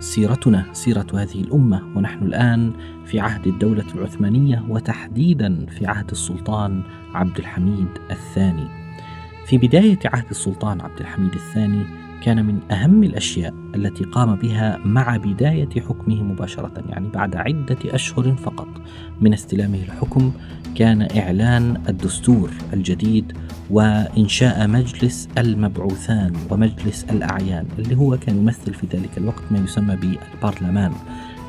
سيرتنا سيرة هذه الأمة ونحن الآن في عهد الدولة العثمانية وتحديدا في عهد السلطان عبد الحميد الثاني. في بداية عهد السلطان عبد الحميد الثاني كان من أهم الأشياء التي قام بها مع بداية حكمه مباشرة يعني بعد عدة أشهر فقط. من استلامه الحكم كان إعلان الدستور الجديد وإنشاء مجلس المبعوثان ومجلس الأعيان اللي هو كان يمثل في ذلك الوقت ما يسمى بالبرلمان.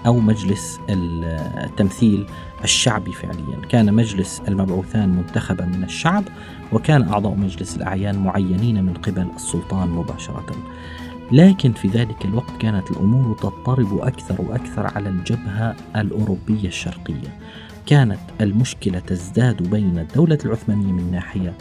أو مجلس التمثيل الشعبي فعليا. كان مجلس المبعوثان منتخبا من الشعب وكان أعضاء مجلس الأعيان معينين من قبل السلطان مباشرة. لكن في ذلك الوقت كانت الأمور تضطرب أكثر وأكثر على الجبهة الأوروبية الشرقية. كانت المشكلة تزداد بين الدولة العثمانية من ناحية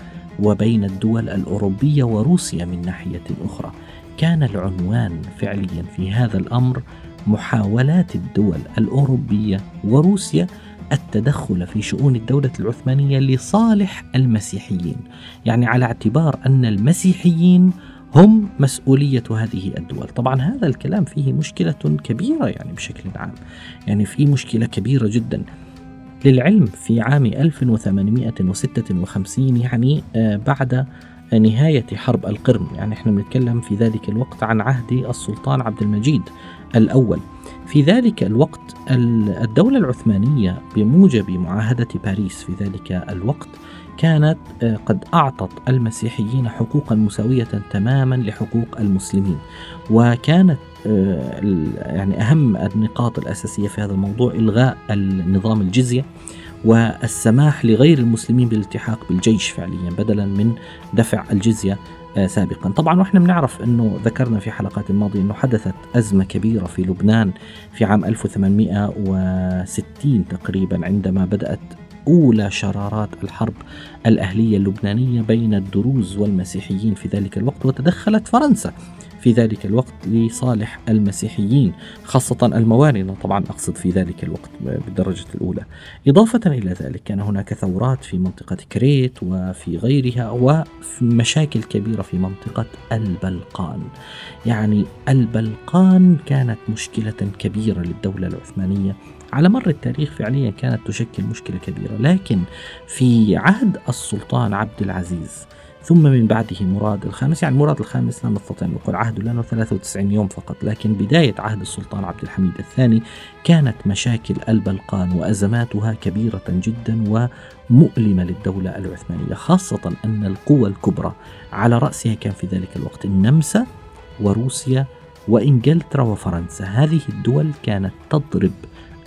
وبين الدول الأوروبية وروسيا من ناحية أخرى. كان العنوان فعليا في هذا الأمر محاولات الدول الأوروبية وروسيا التدخل في شؤون الدولة العثمانية لصالح المسيحيين، يعني على اعتبار أن المسيحيين هم مسؤولية هذه الدول. طبعا هذا الكلام فيه مشكلة كبيرة يعني بشكل عام. يعني في مشكلة كبيرة جدا. للعلم في عام 1856 يعني آه، بعد نهاية حرب القرم يعني إحنا بنتكلم في ذلك الوقت عن عهد السلطان عبد المجيد الأول. في ذلك الوقت الدولة العثمانية بموجب معاهدة باريس في ذلك الوقت كانت آه، قد أعطت المسيحيين حقوقا مساوية تماما لحقوق المسلمين. وكانت آه، يعني أهم النقاط الأساسية في هذا الموضوع إلغاء النظام الجزية. والسماح لغير المسلمين بالالتحاق بالجيش فعليا بدلا من دفع الجزية آه، سابقا. طبعا وإحنا بنعرف إنه ذكرنا في حلقات الماضية إنه حدثت أزمة كبيرة في لبنان في عام 1860 تقريبا عندما بدأت أولى شرارات الحرب الأهلية اللبنانية بين الدروز والمسيحيين في ذلك الوقت وتدخلت فرنسا. في ذلك الوقت لصالح المسيحيين خاصة الموارنة طبعا أقصد في ذلك الوقت بالدرجة الأولى. إضافة إلى ذلك كان هناك ثورات في منطقة كريت وفي غيرها ومشاكل كبيرة في منطقة البلقان. يعني البلقان كانت مشكلة كبيرة للدولة العثمانية. على مر التاريخ فعليا كانت تشكل مشكلة كبيرة. لكن في عهد السلطان عبد العزيز ثم من بعده مراد الخامس. يعني مراد الخامس لا نستطيع أن نقول عهده لأنه 93 يوم فقط لكن بداية عهد السلطان عبد الحميد الثاني كانت مشاكل البلقان وأزماتها كبيرة جدا ومؤلمة للدولة العثمانية خاصة أن القوى الكبرى على رأسها كان في ذلك الوقت النمسا وروسيا وإنجلترا وفرنسا. هذه الدول كانت تضرب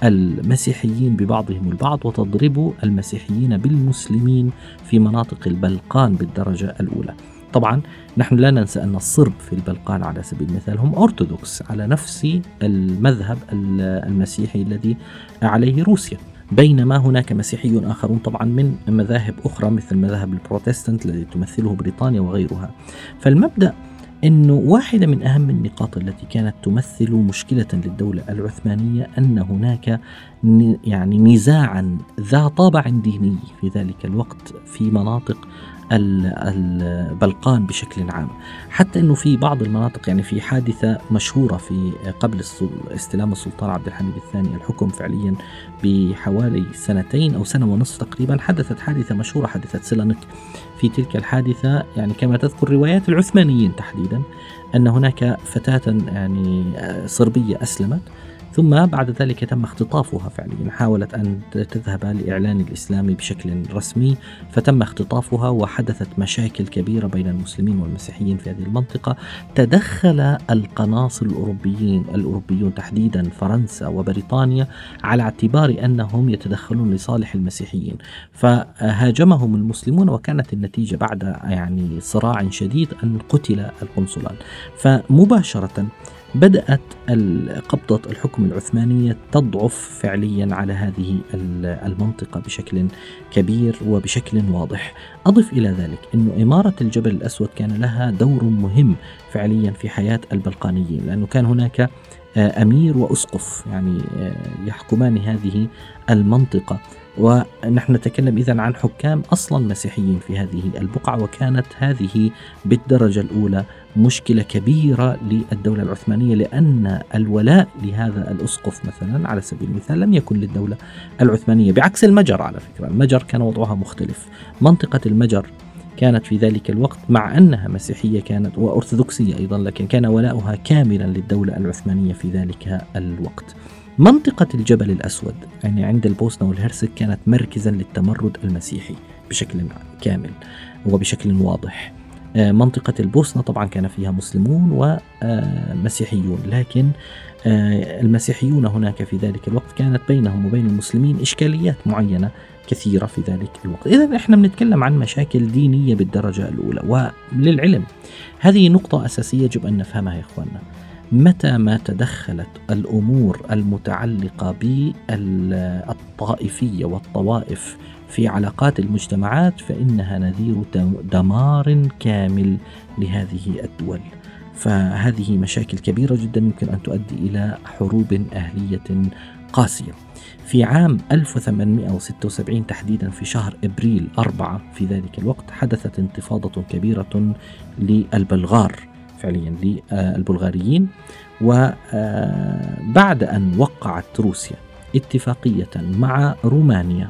المسيحيين ببعضهم البعض وتضرب المسيحيين بالمسلمين في مناطق البلقان بالدرجة الأولى. طبعا نحن لا ننسى أن الصرب في البلقان على سبيل المثال هم أرثوذكس على نفس المذهب المسيحي الذي عليه روسيا. بينما هناك مسيحيون آخرون طبعا من مذاهب أخرى مثل مذهب البروتستانت الذي تمثله بريطانيا وغيرها. فالمبدأ انه واحدة من أهم النقاط التي كانت تمثل مشكلة للدولة العثمانية أن هناك يعني نزاعا ذا طابع ديني في ذلك الوقت في مناطق البلقان بشكل عام. حتى إنه في بعض المناطق يعني في حادثة مشهورة في قبل استلام السلطان عبد الحميد الثاني الحكم فعليا بحوالي سنتين أو سنة ونصف تقريبا حدثت حادثة مشهورة حادثه سيلانك في تلك الحادثة. يعني كما تذكر روايات العثمانيين تحديدا أن هناك فتاة يعني صربية أسلمت. ثم بعد ذلك تم اختطافها فعليا. حاولت أن تذهب لإعلان الإسلام بشكل رسمي فتم اختطافها وحدثت مشاكل كبيرة بين المسلمين والمسيحيين في هذه المنطقة. تدخل القناصل الأوروبيين الأوروبيون تحديدا فرنسا وبريطانيا على اعتبار أنهم يتدخلون لصالح المسيحيين. فهاجمهم المسلمون وكانت النتيجة بعد يعني صراع شديد أن قتل القنصلان. فمباشرة بدأت قبضة الحكم العثمانية تضعف فعليا على هذه المنطقة بشكل كبير وبشكل واضح. أضف إلى ذلك أن إمارة الجبل الأسود كان لها دور مهم فعليا في حياة البلقانيين لأنه كان هناك أمير وأسقف يعني آه، يحكمان هذه المنطقة. ونحن نتكلم إذا عن حكام أصلا مسيحيين في هذه البقعة وكانت هذه بالدرجة الأولى مشكلة كبيرة للدولة العثمانية لأن الولاء لهذا الأسقف مثلا على سبيل المثال لم يكن للدولة العثمانية بعكس المجر على فكرة. المجر كان وضعها مختلف. منطقة المجر كانت في ذلك الوقت مع أنها مسيحية كانت وأرثوذكسية أيضا لكن كان ولاؤها كاملا للدولة العثمانية في ذلك الوقت. منطقة الجبل الأسود يعني عند البوسنة والهرسك كانت مركزا للتمرد المسيحي بشكل كامل وبشكل واضح. منطقة البوسنة طبعا كان فيها مسلمون ومسيحيون لكن آه، المسيحيون هناك في ذلك الوقت كانت بينهم وبين المسلمين إشكاليات معينة كثيرة في ذلك الوقت. إذا إحنا بنتكلم عن مشاكل دينية بالدرجة الأولى وللعلم هذه نقطة أساسية يجب أن نفهمها يا إخواننا. متى ما تدخلت الأمور المتعلقة بالطائفية والطوائف في علاقات المجتمعات فإنها نذير دمار كامل لهذه الدول. فهذه مشاكل كبيرة جدا يمكن أن تؤدي إلى حروب أهلية قاسية. في عام 1876 تحديدا في شهر إبريل 4 في ذلك الوقت حدثت انتفاضة كبيرة للبلغار فعليا للبلغاريين وبعد أن وقعت روسيا اتفاقية مع رومانيا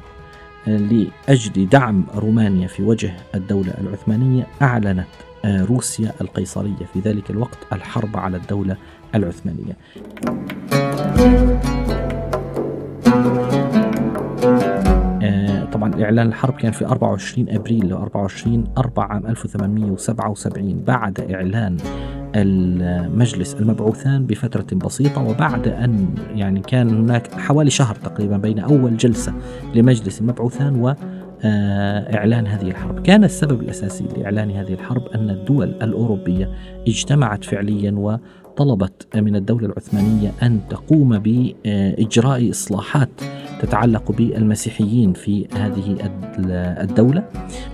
لأجل دعم رومانيا في وجه الدولة العثمانية أعلنت روسيا القيصرية في ذلك الوقت الحرب على الدولة العثمانية. طبعا إعلان الحرب كان في 24 أبريل 24 4 عام 1877 بعد إعلان المجلس المبعوثان بفترة بسيطة وبعد أن يعني كان هناك حوالي شهر تقريبا بين أول جلسة لمجلس المبعوثان و آه، إعلان هذه الحرب. كان السبب الأساسي لإعلان هذه الحرب أن الدول الأوروبية اجتمعت فعليا وطلبت من الدولة العثمانية أن تقوم بإجراء إصلاحات تتعلق بالمسيحيين في هذه الدولة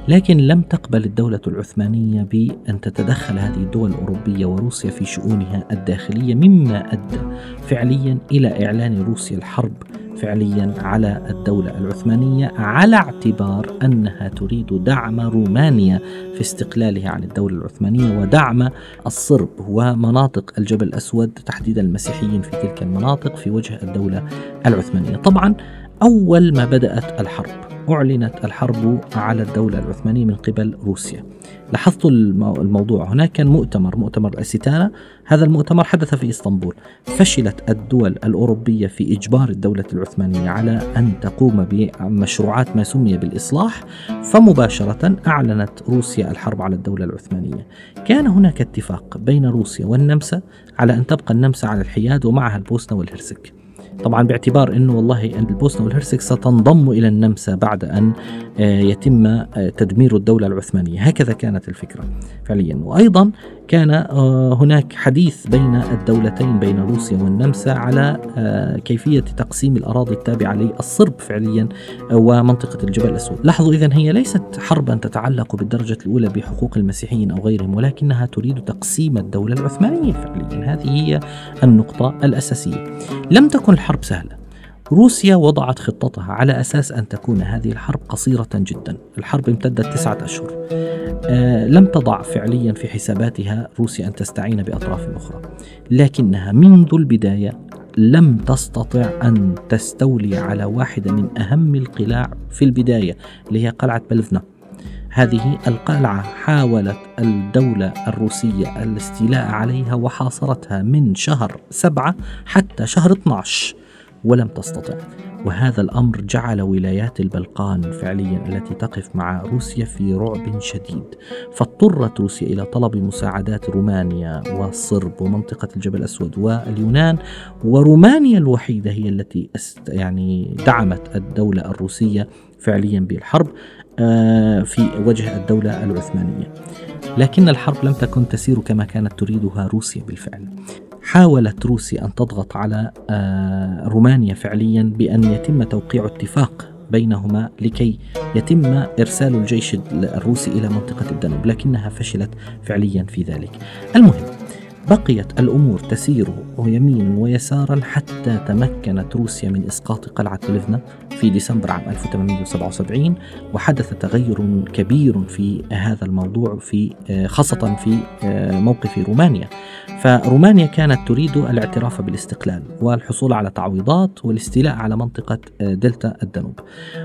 لكن لم تقبل الدولة العثمانية بأن تتدخل هذه الدول الأوروبية وروسيا في شؤونها الداخلية مما أدى فعليا إلى إعلان روسيا الحرب فعليا على الدولة العثمانية على اعتبار أنها تريد دعم رومانيا في استقلالها عن الدولة العثمانية ودعم الصرب ومناطق الجبل الأسود تحديدا المسيحيين في تلك المناطق في وجه الدولة العثمانية. طبعا أول ما بدأت الحرب أعلنت الحرب على الدولة العثمانية من قبل روسيا. لاحظتوا الموضوع هناك كان مؤتمر مؤتمر أسيتانا هذا المؤتمر حدث في إسطنبول. فشلت الدول الأوروبية في إجبار الدولة العثمانية على أن تقوم بمشروعات ما سمي بالإصلاح فمباشرة أعلنت روسيا الحرب على الدولة العثمانية. كان هناك اتفاق بين روسيا والنمسا على أن تبقى النمسا على الحياد ومعها البوسنة والهرسك. طبعا باعتبار إنه والله البوسنة والهرسك ستنضم إلى النمسا بعد أن آه، يتم آه، تدمير الدولة العثمانية، هكذا كانت الفكرة فعليا، وأيضا كان آه، هناك حديث بين الدولتين بين روسيا والنمسا على كيفية تقسيم الأراضي التابعة للصرب فعليا ومنطقة الجبل الأسود، لاحظوا اذا هي ليست حربا تتعلق بالدرجة الأولى بحقوق المسيحيين أو غيرهم ولكنها تريد تقسيم الدولة العثمانية فعليا، هذه هي النقطة الأساسية. لم تكن الحرب سهلة. روسيا وضعت خطتها على أساس أن تكون هذه الحرب قصيرة جدا. الحرب امتدت تسعة أشهر. آه لم تضع فعليا في حساباتها روسيا أن تستعين بأطراف أخرى. لكنها منذ البداية لم تستطع أن تستولي على واحدة من أهم القلاع في البداية اللي هي قلعة بلفنا. هذه القلعة حاولت الدولة الروسية الاستيلاء عليها وحاصرتها من شهر سبعة حتى شهر 12 ولم تستطع. وهذا الأمر جعل ولايات البلقان فعليا التي تقف مع روسيا في رعب شديد. فاضطرت روسيا إلى طلب مساعدات رومانيا والصرب ومنطقة الجبل الأسود واليونان. ورومانيا الوحيدة هي التي يعني دعمت الدولة الروسية فعليا بالحرب آه، في وجه الدولة العثمانية. لكن الحرب لم تكن تسير كما كانت تريدها روسيا بالفعل. حاولت روسيا أن تضغط على آه، رومانيا فعليا بأن يتم توقيع اتفاق بينهما لكي يتم إرسال الجيش الروسي إلى منطقة الدنوب لكنها فشلت فعليا في ذلك. المهم بقيت الأمور تسير يمينا ويسارا حتى تمكنت روسيا من إسقاط قلعة ليفنا في ديسمبر عام 1877 وحدث تغير كبير في هذا الموضوع في خاصة في موقف رومانيا. فرومانيا كانت تريد الاعتراف بالاستقلال والحصول على تعويضات والاستيلاء على منطقة دلتا الدنوب.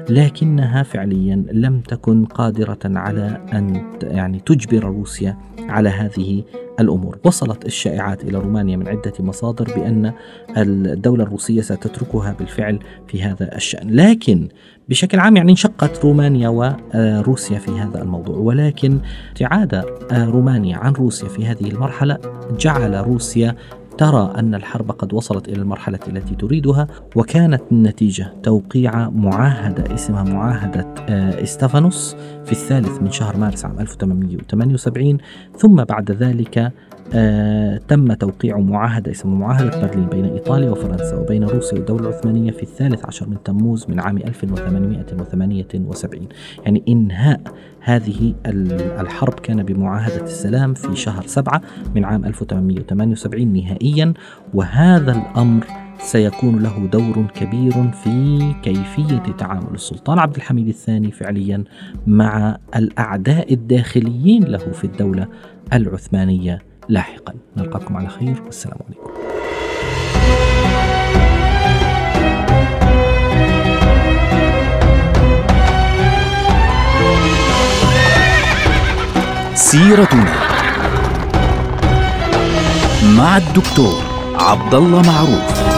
لكنها فعليا لم تكن قادرة على أن يعني تجبر روسيا على هذه الأمور، وصلت الشائعات إلى رومانيا من عدة مصادر بأن الدولة الروسية ستتركها بالفعل في هذا الشأن، لكن بشكل عام يعني انشقت رومانيا وروسيا في هذا الموضوع، ولكن ابتعاد رومانيا عن روسيا في هذه المرحلة جعل روسيا ترى أن الحرب قد وصلت إلى المرحلة التي تريدها وكانت النتيجة توقيع معاهدة اسمها معاهدة استفانوس في الثالث من شهر مارس عام 1878 ثم بعد ذلك آه تم توقيع معاهدة اسمها معاهدة برلين بين إيطاليا وفرنسا وبين روسيا والدولة العثمانية في الثالث عشر من تموز من عام 1878 يعني إنهاء هذه الحرب كان بمعاهدة السلام في شهر سبعة من عام 1878 نهائيا وهذا الأمر سيكون له دور كبير في كيفية تعامل السلطان عبد الحميد الثاني فعليا مع الأعداء الداخليين له في الدولة العثمانية. لاحقا. نلقاكم على خير. والسلام عليكم. سيرتنا مع الدكتور عبد الله معروف.